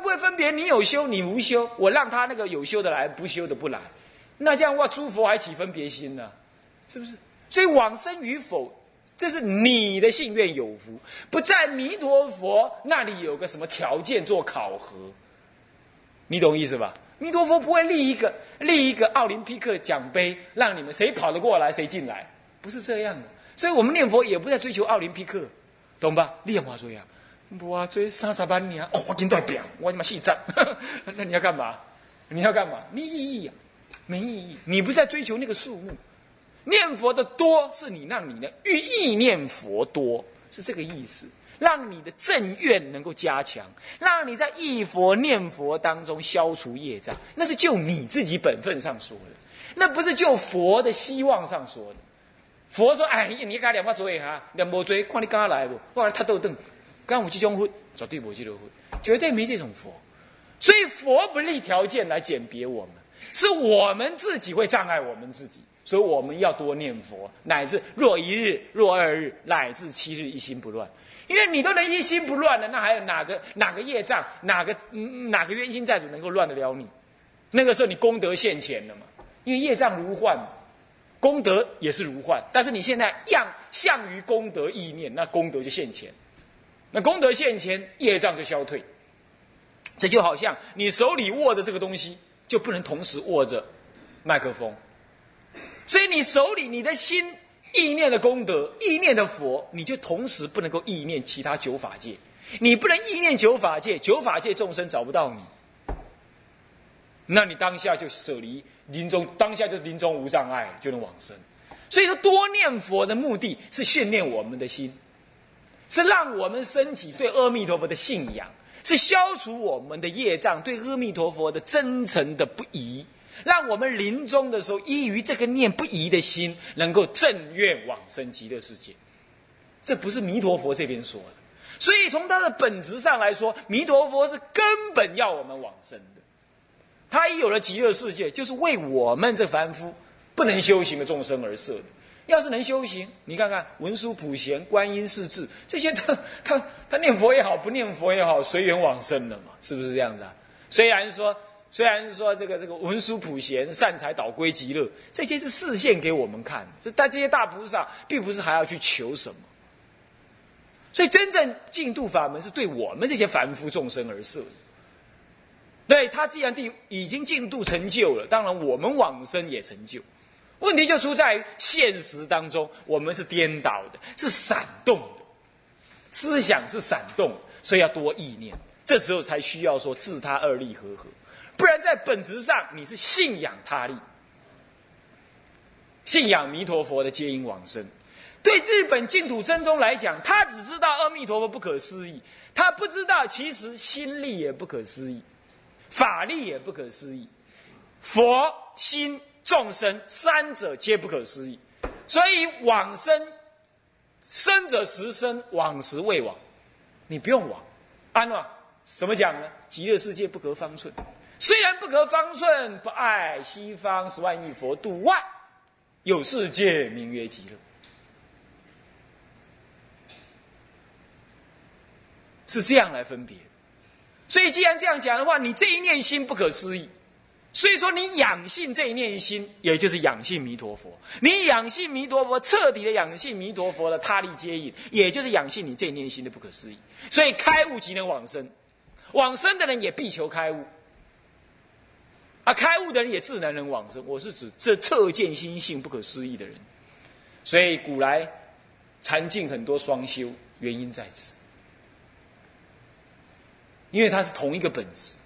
不会分别你有修你无修，我让他那个有修的来，不修的不来，那这样哇，诸佛还起分别心呢？是不是？所以往生与否，这是你的信愿有福，不在弥陀佛那里有个什么条件做考核，你懂意思吧？弥陀佛不会立一个立一个奥林匹克奖杯，让你们谁跑得过来谁进来，不是这样的。所以我们念佛也不在追求奥林匹克，懂吧？念佛这样。我追三十万年，哦，我跟代表，我他妈细战，那你要干嘛？你要干嘛？没意义啊，没意义。你不是在追求那个数目，念佛的多是你让你的欲意念佛多，是这个意思，让你的正愿能够加强，让你在忆佛念佛当中消除业障，那是就你自己本分上说的，那不是就佛的希望上说的。佛说：“哎，你给他两把嘴哈，两把嘴，看你刚来不？后来他都等。”刚我这种佛，绝对不记得佛，绝对没这种佛。所以佛不立条件来鉴别我们，是我们自己会障碍我们自己。所以我们要多念佛，乃至若一日、若二日，乃至七日，一心不乱。因为你都能一心不乱了，那还有哪个哪个业障、哪个哪个冤亲债主能够乱得了你？那个时候你功德现前了嘛？因为业障如幻嘛，功德也是如幻。但是你现在样向于功德意念，那功德就现前。那功德现前，业障就消退。这就好像你手里握着这个东西，就不能同时握着麦克风。所以你手里你的心意念的功德，意念的佛，你就同时不能够意念其他九法界。你不能意念九法界，九法界众生找不到你，那你当下就舍离临终，当下就临终无障碍，就能往生。所以说，多念佛的目的是训练我们的心。是让我们升起对阿弥陀佛的信仰，是消除我们的业障，对阿弥陀佛的真诚的不疑，让我们临终的时候依于这个念不疑的心，能够正愿往生极乐世界。这不是弥陀佛这边说的，所以从他的本质上来说，弥陀佛是根本要我们往生的。他一有了极乐世界，就是为我们这凡夫不能修行的众生而设的。要是能修行，你看看文殊普贤、观音世智这些，他他他念佛也好，不念佛也好，随缘往生了嘛，是不是这样子啊？虽然说，虽然说这个这个文殊普贤善财导归极乐，这些是示现给我们看，这但这些大菩萨并不是还要去求什么，所以真正净度法门是对我们这些凡夫众生而设的。对他既然地已经净度成就了，当然我们往生也成就。问题就出在于现实当中，我们是颠倒的，是闪动的，思想是闪动，所以要多意念。这时候才需要说自他二力合合，不然在本质上你是信仰他力，信仰弥陀佛的接引往生。对日本净土真宗来讲，他只知道阿弥陀佛不可思议，他不知道其实心力也不可思议，法力也不可思议，佛心。众生三者皆不可思议，所以往生生者时生，往时未往。你不用往，安了？怎么讲呢？极乐世界不隔方寸，虽然不隔方寸，不爱西方十万亿佛度外，有世界名曰极乐，是这样来分别。所以既然这样讲的话，你这一念心不可思议。所以说，你养性这一念心，也就是养性弥陀佛。你养性弥陀佛，彻底的养性弥陀佛的他力接引，也就是养性你这一念心的不可思议。所以开悟即能往生，往生的人也必求开悟，啊，开悟的人也自然能往生。我是指这彻见心性不可思议的人。所以古来禅境很多双修，原因在此，因为它是同一个本质。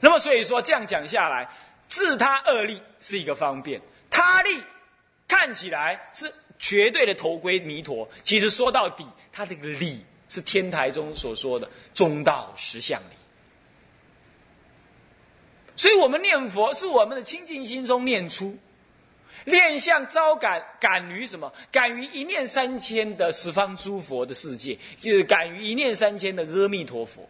那么，所以说这样讲下来，自他二力是一个方便，他力看起来是绝对的头归弥陀，其实说到底，他这个理是天台中所说的中道实相理。所以我们念佛是我们的清净心中念出，念相招感，感于什么？感于一念三千的十方诸佛的世界，就是感于一念三千的阿弥陀佛。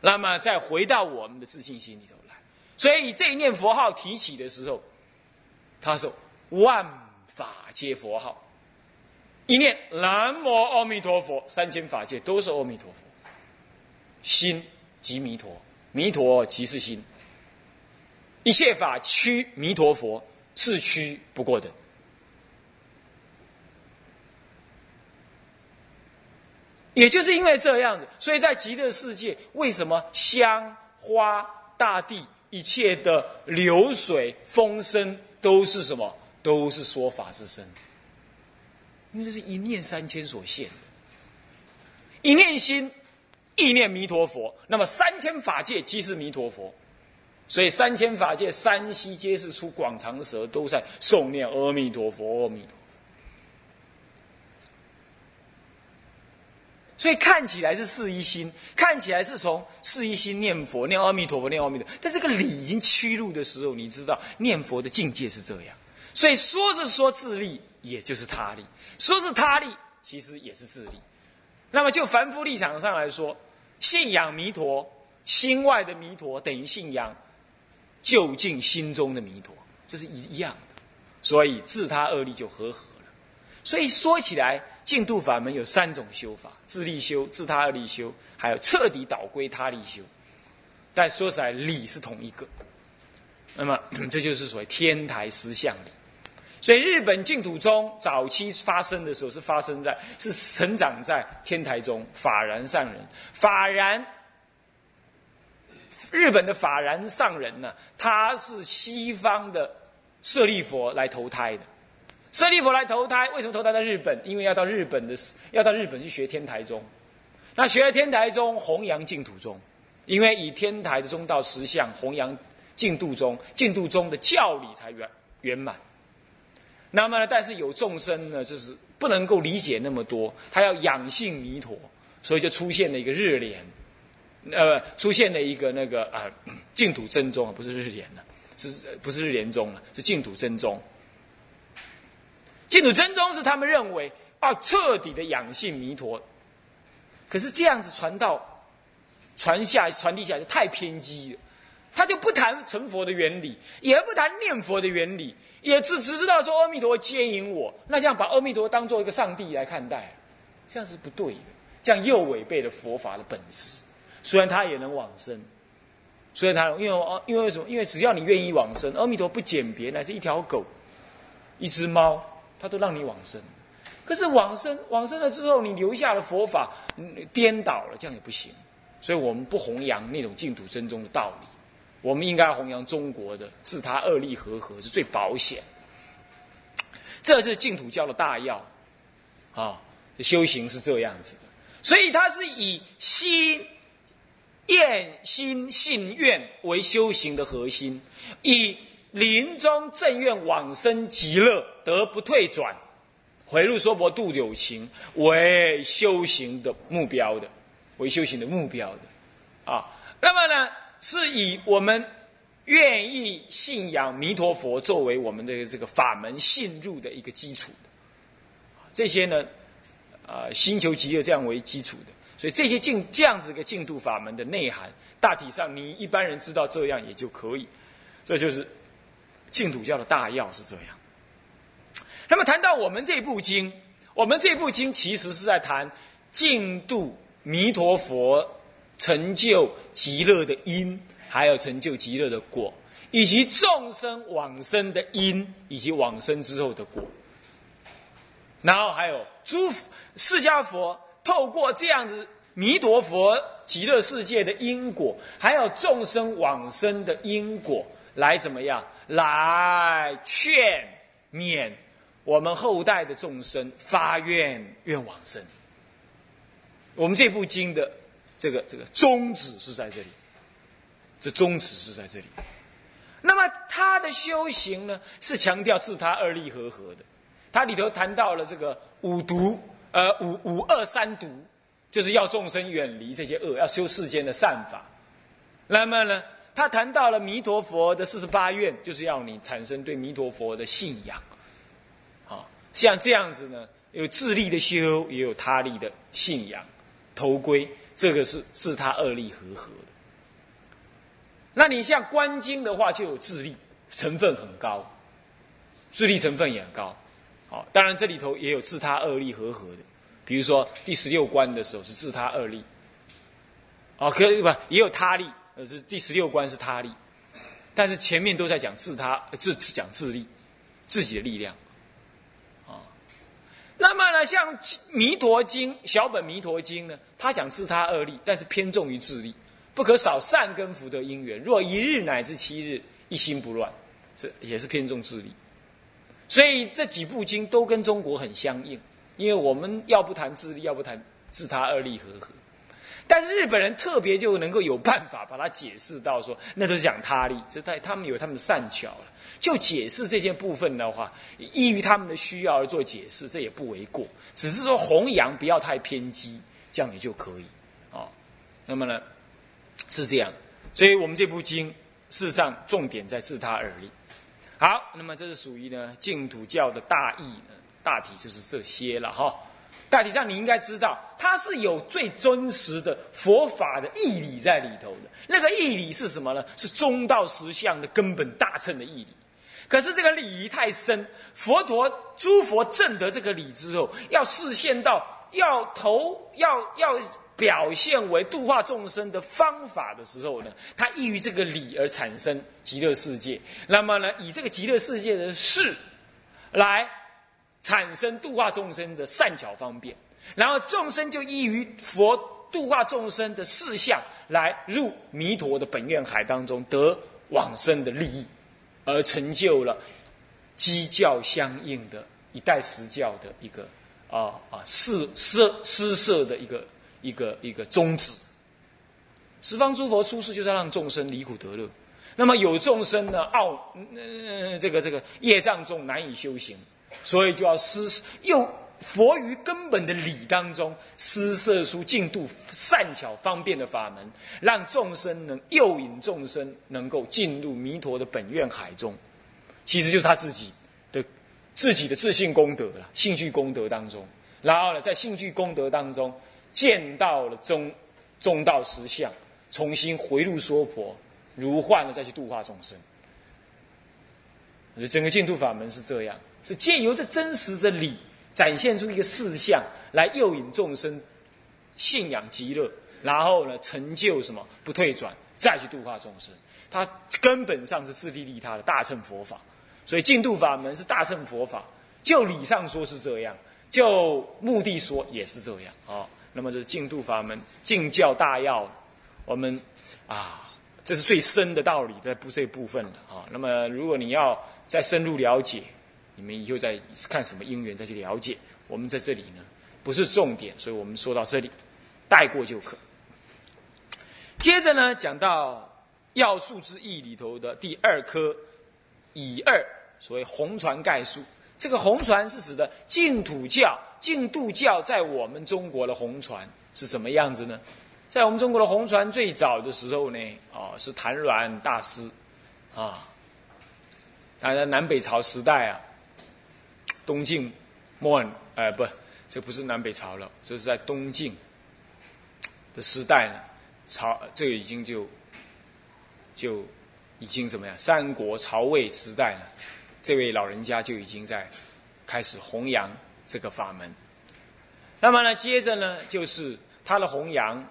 那么再回到我们的自信心里头来，所以这一念佛号提起的时候，他说万法皆佛号，一念南无阿弥陀佛，三千法界都是阿弥陀佛。心即弥陀，弥陀即是心。一切法趋弥陀佛，是趋不过的。也就是因为这样子，所以在极乐世界，为什么香花、大地、一切的流水、风声都是什么？都是说法之声。因为这是一念三千所现，一念心，意念弥陀佛，那么三千法界即是弥陀佛，所以三千法界山西皆是出广长舌，都在诵念阿弥陀佛，阿弥陀佛。所以看起来是四一心，看起来是从四一心念佛，念阿弥陀佛，念阿弥陀，但这个理已经趋入的时候，你知道念佛的境界是这样，所以说是说自利。也就是他力，说是他力，其实也是自力。那么就凡夫立场上来说，信仰弥陀，心外的弥陀等于信仰就近心中的弥陀，这是一一样的。所以自他二力就合合了。所以说起来，净土法门有三种修法：自力修、自他二力修，还有彻底倒归他力修。但说起来，理是同一个。那么 这就是所谓天台实相理。所以，日本净土宗早期发生的时候，是发生在是成长在天台中法然上人。法然，日本的法然上人呢，他是西方的舍利佛来投胎的。舍利佛来投胎，为什么投胎在日本？因为要到日本的，要到日本去学天台宗。那学了天台宗，弘扬净土宗，因为以天台的中道实相弘扬净土宗，净土宗的教理才圆圆满。那么呢？但是有众生呢，就是不能够理解那么多，他要养性弥陀，所以就出现了一个日莲，呃，出现了一个那个啊净土真宗啊，不是日莲了，是不是日莲宗了？是净土真宗。净土真宗是他们认为啊，彻底的养性弥陀，可是这样子传到传下传递下来太偏激了。他就不谈成佛的原理，也不谈念佛的原理，也只只知道说阿弥陀接引我。那这样把阿弥陀当做一个上帝来看待，这样是不对的。这样又违背了佛法的本质。虽然他也能往生，虽然他因为哦，因为为什么？因为只要你愿意往生，阿弥陀不拣别，乃是一条狗、一只猫，他都让你往生。可是往生往生了之后，你留下了佛法颠倒了，这样也不行。所以我们不弘扬那种净土真宗的道理。我们应该弘扬中国的自他二力和合是最保险，这是净土教的大要啊！修行是这样子的，所以它是以心、愿、心、信、愿为修行的核心，以临终正愿往生极乐得不退转，回路说佛度有情为修行的目标的，为修行的目标的啊。那么呢？是以我们愿意信仰弥陀佛作为我们的这个法门信入的一个基础的，这些呢，啊，星球极乐这样为基础的，所以这些净这样子一个净土法门的内涵，大体上你一般人知道这样也就可以，这就是净土教的大要是这样。那么谈到我们这部经，我们这部经其实是在谈净土弥陀佛。成就极乐的因，还有成就极乐的果，以及众生往生的因，以及往生之后的果。然后还有诸释迦佛透过这样子弥陀佛极乐世界的因果，还有众生往生的因果，来怎么样？来劝勉我们后代的众生发愿愿往生。我们这部经的。这个这个宗旨是在这里，这宗旨是在这里。那么他的修行呢，是强调自他二力合合的。他里头谈到了这个五毒，呃，五五二三毒，就是要众生远离这些恶，要修世间的善法。那么呢，他谈到了弥陀佛的四十八愿，就是要你产生对弥陀佛的信仰。好，像这样子呢，有自力的修，也有他力的信仰，头归。这个是自他二力合合的。那你像观经的话，就有自力成分很高，自力成分也很高。好，当然这里头也有自他二力合合的，比如说第十六关的时候是自他二力，哦，可以不也有他力？呃，是第十六关是他力，但是前面都在讲自他自讲自力，自己的力量。啊那么呢，像《弥陀经》小本《弥陀经》呢，他讲自他二力，但是偏重于自力，不可少善根福德因缘。若一日乃至七日，一心不乱，这也是偏重自力。所以这几部经都跟中国很相应，因为我们要不谈自力，要不谈自他二力合合。但是日本人特别就能够有办法把它解释到说，那都是讲他力，这在他们有他们的善巧了。就解释这些部分的话，依于他们的需要而做解释，这也不为过。只是说弘扬不要太偏激，这样也就可以啊。那么呢，是这样。所以我们这部经事实上重点在自他而立。好，那么这是属于呢净土教的大义呢，大体就是这些了哈。大体上你应该知道，它是有最真实的佛法的义理在里头的。那个义理是什么呢？是中道实相的根本大乘的义理。可是这个礼仪太深，佛陀诸佛证得这个理之后，要示现到要投要要表现为度化众生的方法的时候呢，它依于这个理而产生极乐世界。那么呢，以这个极乐世界的事来。产生度化众生的善巧方便，然后众生就依于佛度化众生的事项来入弥陀的本愿海当中得往生的利益，而成就了基教相应的一代实教的一个啊啊施施施设的一个一个一个宗旨。十方诸佛出世就是要让众生离苦得乐，那么有众生呢傲呃这个这个业障重难以修行。所以就要施又佛于根本的理当中施设出净度善巧方便的法门，让众生能诱引众生能够进入弥陀的本愿海中，其实就是他自己的自己的自信功德了，兴趣功德当中，然后呢，在兴趣功德当中见到了中中道实相，重新回入娑婆，如幻了再去度化众生。整个净土法门是这样。是借由这真实的理，展现出一个事相，来诱引众生信仰极乐，然后呢，成就什么不退转，再去度化众生。它根本上是自利利他的大乘佛法，所以净土法门是大乘佛法。就理上说是这样，就目的说也是这样啊。那么这是净土法门净教大要，我们啊，这是最深的道理在不这部分了啊。那么如果你要再深入了解，你们以后再看什么因缘再去了解。我们在这里呢，不是重点，所以我们说到这里，带过就可。接着呢，讲到要素之义里头的第二科乙二，所谓红船概述。这个红船是指的净土教、净土教在我们中国的红船是怎么样子呢？在我们中国的红船最早的时候呢，哦，是谭鸾大师啊，当然南北朝时代啊。东晋末，呃，不，这不是南北朝了，这是在东晋的时代呢。朝这个已经就就已经怎么样？三国曹魏时代呢，这位老人家就已经在开始弘扬这个法门。那么呢，接着呢，就是他的弘扬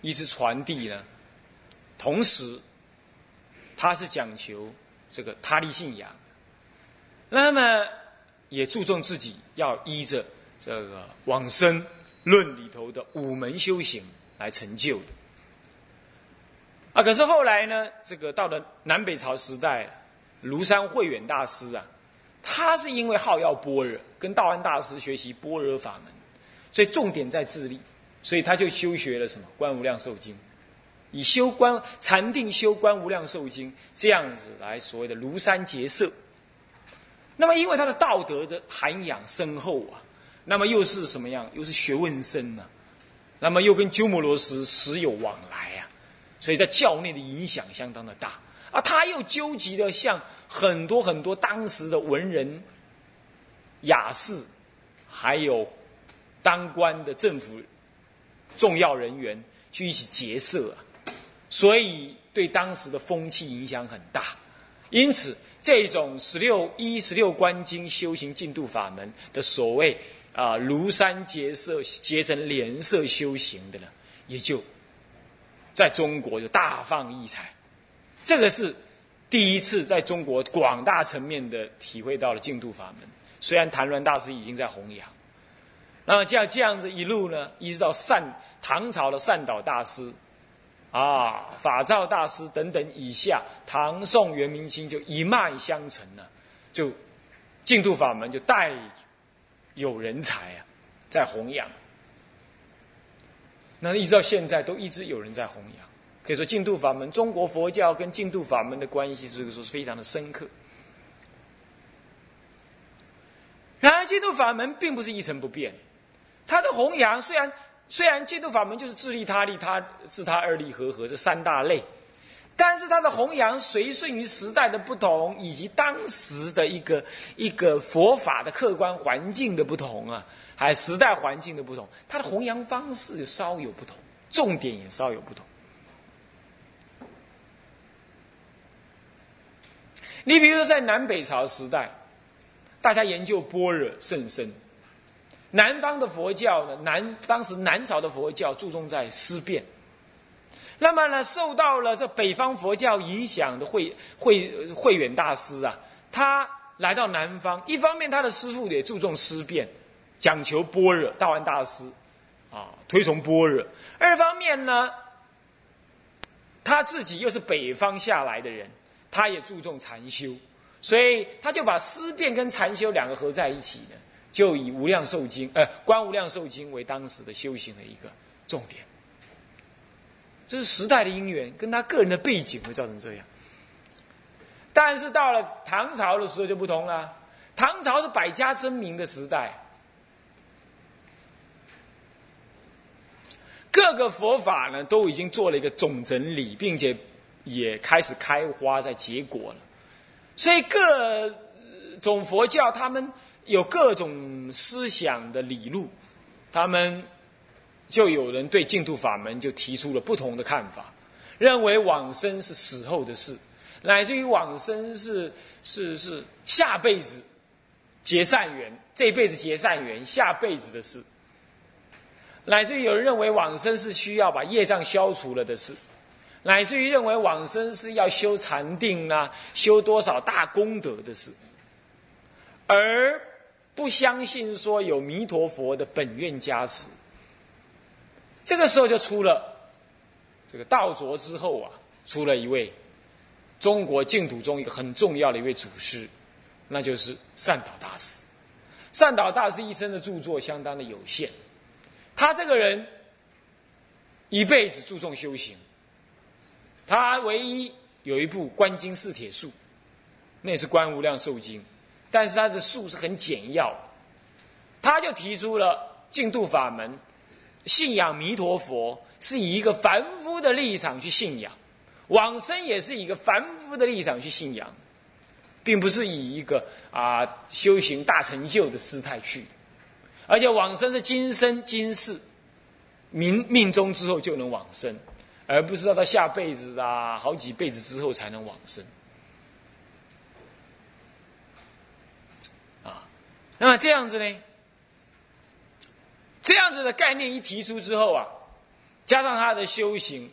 一直传递呢，同时他是讲求这个他力信仰。那么。也注重自己要依着这个往生论里头的五门修行来成就的啊。可是后来呢，这个到了南北朝时代，庐山慧远大师啊，他是因为好要般若，跟道安大师学习般若法门，所以重点在自力，所以他就修学了什么《观无量寿经》，以修观禅定修《观无量寿经》这样子来所谓的庐山结社。那么，因为他的道德的涵养深厚啊，那么又是什么样？又是学问深呢？那么又跟鸠摩罗什时有往来啊，所以在教内的影响相当的大啊。他又纠集了像很多很多当时的文人雅士，还有当官的政府重要人员去一起结社啊，所以对当时的风气影响很大。因此。这种十六一十六观经修行净土法门的所谓啊庐山结色结成莲色修行的呢，也就在中国就大放异彩。这个是第一次在中国广大层面的体会到了净土法门。虽然谭鸾大师已经在弘扬，那么这样这样子一路呢，一直到善唐朝的善导大师。啊，法照大师等等以下，唐宋元明清就一脉相承了，就净土法门就带有人才啊，在弘扬。那一直到现在都一直有人在弘扬，可以说净土法门，中国佛教跟净土法门的关系，这个说是非常的深刻。然而，净土法门并不是一成不变，它的弘扬虽然。虽然净土法门就是自利他利他自他二利合合这三大类，但是它的弘扬随顺于时代的不同，以及当时的一个一个佛法的客观环境的不同啊，还时代环境的不同，它的弘扬方式稍有不同，重点也稍有不同。你比如说在南北朝时代，大家研究般若甚深。南方的佛教呢，南当时南朝的佛教注重在思辨，那么呢，受到了这北方佛教影响的慧慧慧远大师啊，他来到南方，一方面他的师父也注重思辨，讲求般若，道安大师啊推崇般若；二方面呢，他自己又是北方下来的人，他也注重禅修，所以他就把思辨跟禅修两个合在一起的。就以无量寿经，呃，观无量寿经为当时的修行的一个重点。这是时代的因缘，跟他个人的背景会造成这样。但是到了唐朝的时候就不同了，唐朝是百家争鸣的时代，各个佛法呢都已经做了一个总整理，并且也开始开花在结果了，所以各种佛教他们。有各种思想的理路，他们就有人对净土法门就提出了不同的看法，认为往生是死后的事，乃至于往生是是是下辈子结善缘，这辈子结善缘，下辈子的事，乃至于有人认为往生是需要把业障消除了的事，乃至于认为往生是要修禅定啊，修多少大功德的事，而。不相信说有弥陀佛的本愿加持，这个时候就出了这个道卓之后啊，出了一位中国净土中一个很重要的一位祖师，那就是善导大师。善导大师一生的著作相当的有限，他这个人一辈子注重修行，他唯一有一部《观经四帖术》，那是《观无量寿经》。但是他的术是很简要，他就提出了净土法门，信仰弥陀佛是以一个凡夫的立场去信仰，往生也是以一个凡夫的立场去信仰，并不是以一个啊修行大成就的姿态去，而且往生是今生今世命命中之后就能往生，而不是要到下辈子啊好几辈子之后才能往生。那么这样子呢？这样子的概念一提出之后啊，加上他的修行，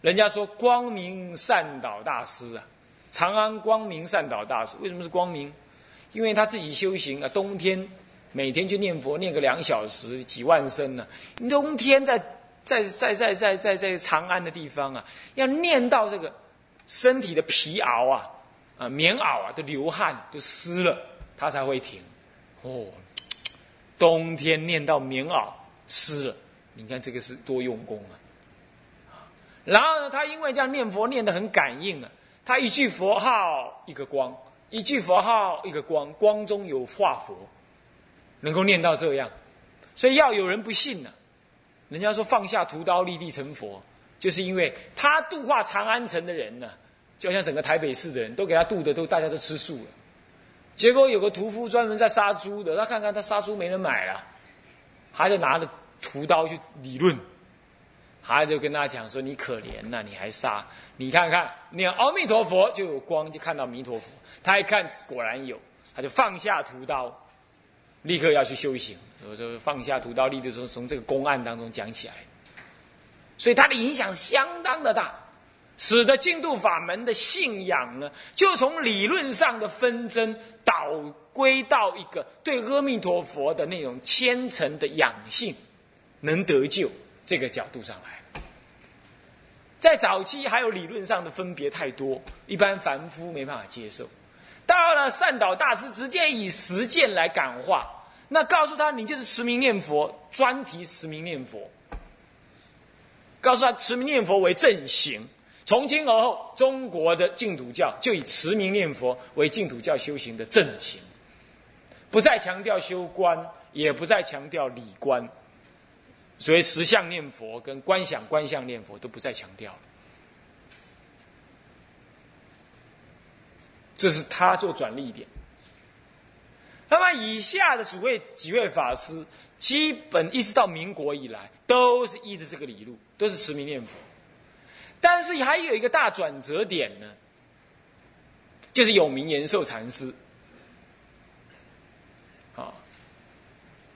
人家说光明善导大师啊，长安光明善导大师为什么是光明？因为他自己修行啊，冬天每天就念佛念个两小时几万声呢，冬天在在在在在在在长安的地方啊，要念到这个身体的皮袄啊啊棉袄啊都流汗都湿了。他才会停，哦，冬天念到棉袄湿了，你看这个是多用功啊！然后呢，他因为这样念佛念得很感应啊，他一句佛号一个光，一句佛号一个光，光中有化佛，能够念到这样，所以要有人不信呢，人家说放下屠刀立地成佛，就是因为他度化长安城的人呢，就像整个台北市的人都给他度的都大家都吃素了。结果有个屠夫专门在杀猪的，他看看他杀猪没人买了，他就拿着屠刀去理论，他就跟他讲说：“你可怜呐，你还杀？你看看，念阿弥陀佛就有光，就看到弥陀佛。他一看，果然有，他就放下屠刀，立刻要去修行。我就放下屠刀，立刻从从这个公案当中讲起来。所以他的影响相当的大，使得净土法门的信仰呢，就从理论上的纷争导归到一个对阿弥陀佛的那种虔诚的养性，能得救这个角度上来。”在早期还有理论上的分别太多，一般凡夫没办法接受。到了善导大师直接以实践来感化，那告诉他你就是持名念佛，专提持名念佛。告诉他持名念佛为正行，从今而后中国的净土教就以持名念佛为净土教修行的正行，不再强调修观，也不再强调理观。所以实相念佛跟观想观相念佛都不再强调了，这是他做转捩点。那么以下的主位几位法师，基本一直到民国以来，都是依着这个理路，都是持名念佛。但是还有一个大转折点呢，就是有名延寿禅师。啊，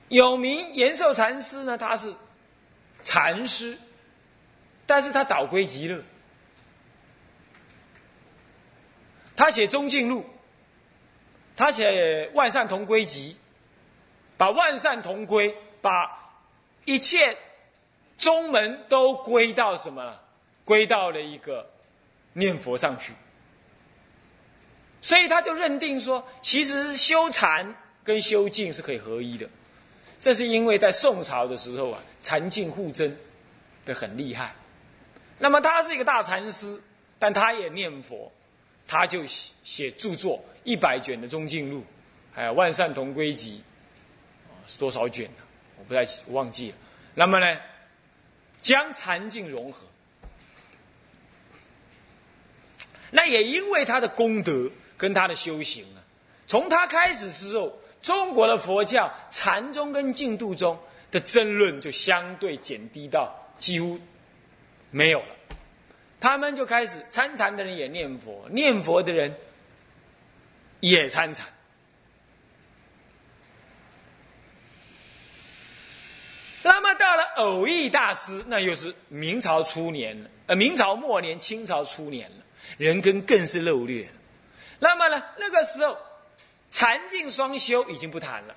有名延寿禅师呢，他是。禅师，但是他导归极乐，他写《中进录》，他写《万善同归集》，把万善同归，把一切宗门都归到什么？归到了一个念佛上去。所以他就认定说，其实修禅跟修静是可以合一的。这是因为在宋朝的时候啊，禅净互争的很厉害。那么他是一个大禅师，但他也念佛，他就写写著作一百卷的《中净录》，还有《万善同归集》，是多少卷呢？我不太忘记了。那么呢，将禅净融合。那也因为他的功德跟他的修行啊，从他开始之后。中国的佛教禅宗跟净土宗的争论就相对减低到几乎没有了，他们就开始参禅的人也念佛，念佛的人也参禅。那么到了偶益大师，那又是明朝初年了，呃，明朝末年、清朝初年了，人根更是漏略。那么呢，那个时候。禅净双修已经不谈了，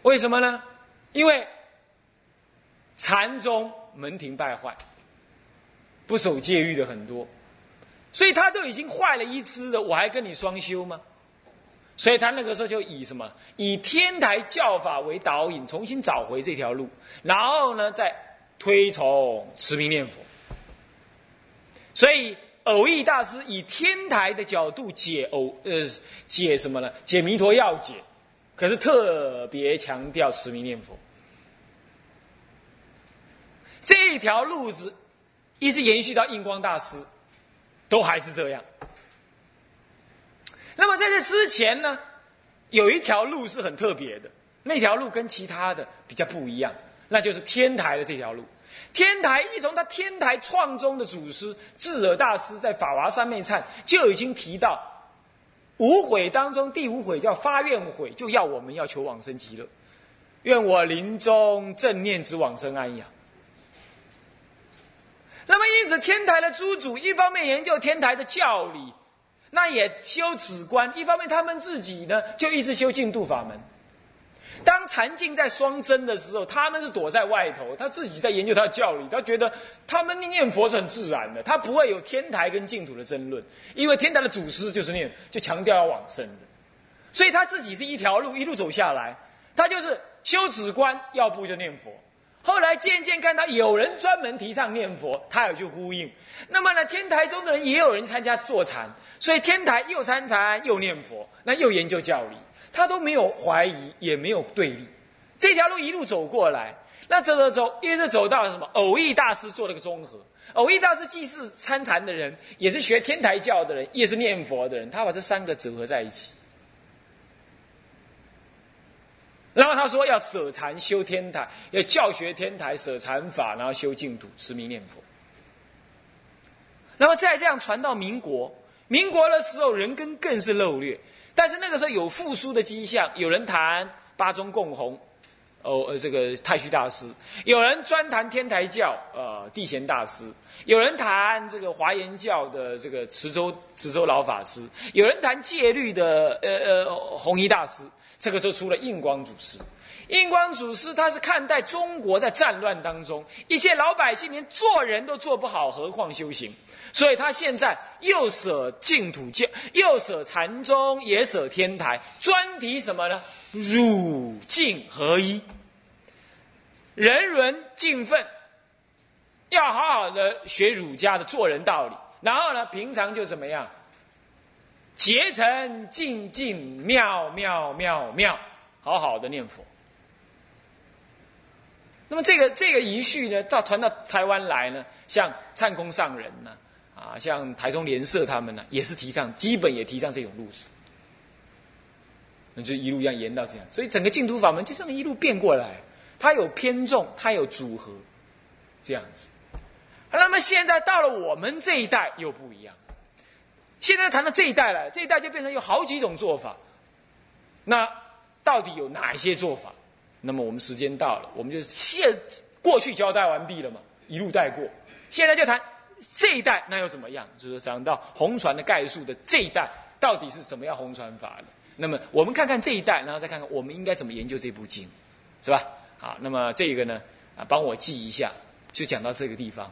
为什么呢？因为禅宗门庭败坏，不守戒律的很多，所以他都已经坏了一支了，我还跟你双修吗？所以他那个时候就以什么？以天台教法为导引，重新找回这条路，然后呢，再推崇持名念佛。所以。偶益大师以天台的角度解偶，呃，解什么呢？解弥陀要解，可是特别强调持名念佛。这条路子一直延续到印光大师，都还是这样。那么在这之前呢，有一条路是很特别的，那条路跟其他的比较不一样，那就是天台的这条路。天台一从他天台创宗的祖师智尔大师在法华三昧忏就已经提到，五悔当中第五悔叫发愿悔，就要我们要求往生极乐，愿我临终正念之往生安养。那么因此天台的诸祖一方面研究天台的教理，那也修止观；一方面他们自己呢就一直修净土法门。当禅净在双增的时候，他们是躲在外头，他自己在研究他的教理，他觉得他们念佛是很自然的，他不会有天台跟净土的争论，因为天台的祖师就是念，就强调要往生的，所以他自己是一条路一路走下来，他就是修止观，要不就念佛。后来渐渐看到有人专门提倡念佛，他有去呼应。那么呢，天台中的人也有人参加坐禅，所以天台又参禅又念佛，那又研究教理。他都没有怀疑，也没有对立，这条路一路走过来，那走走走，一直走到什么？偶益大师做了个综合。偶益大师既是参禅的人，也是学天台教的人，也是念佛的人，他把这三个组合在一起。然后他说要舍禅修天台，要教学天台舍禅法，然后修净土持名念佛。那么再这样传到民国，民国的时候人根更是漏劣，但是那个时候有复苏的迹象，有人谈八宗共弘，哦呃这个太虚大师，有人专谈天台教，呃地贤大师，有人谈这个华严教的这个池州池州老法师，有人谈戒律的呃呃弘一大师，这个时候出了印光祖师。印光祖师他是看待中国在战乱当中，一切老百姓连做人都做不好，何况修行？所以他现在又舍净土教，又舍禅宗，也舍天台，专提什么呢？儒净合一，人伦敬奋，要好好的学儒家的做人道理。然后呢，平常就怎么样？结成静静妙妙妙妙，好好的念佛。那么这个这个遗序呢，到传到台湾来呢，像灿空上人呢，啊，像台中联社他们呢，也是提倡，基本也提倡这种路子。那就一路这样延到这样，所以整个净土法门就这么一路变过来，它有偏重，它有组合，这样子。那么现在到了我们这一代又不一样，现在谈到这一代了，这一代就变成有好几种做法。那到底有哪些做法？那么我们时间到了，我们就现过去交代完毕了嘛，一路带过。现在就谈这一代，那又怎么样？就是讲到红船的概述的这一代，到底是怎么样红船法的？那么我们看看这一代，然后再看看我们应该怎么研究这部经，是吧？好，那么这个呢，啊，帮我记一下，就讲到这个地方，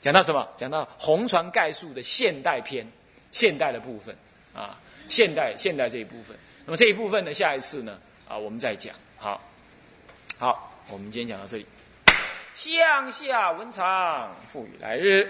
讲到什么？讲到红船概述的现代篇，现代的部分啊，现代现代这一部分。那么这一部分呢，下一次呢，啊，我们再讲。好，好，我们今天讲到这里。向下文长，赋予来日。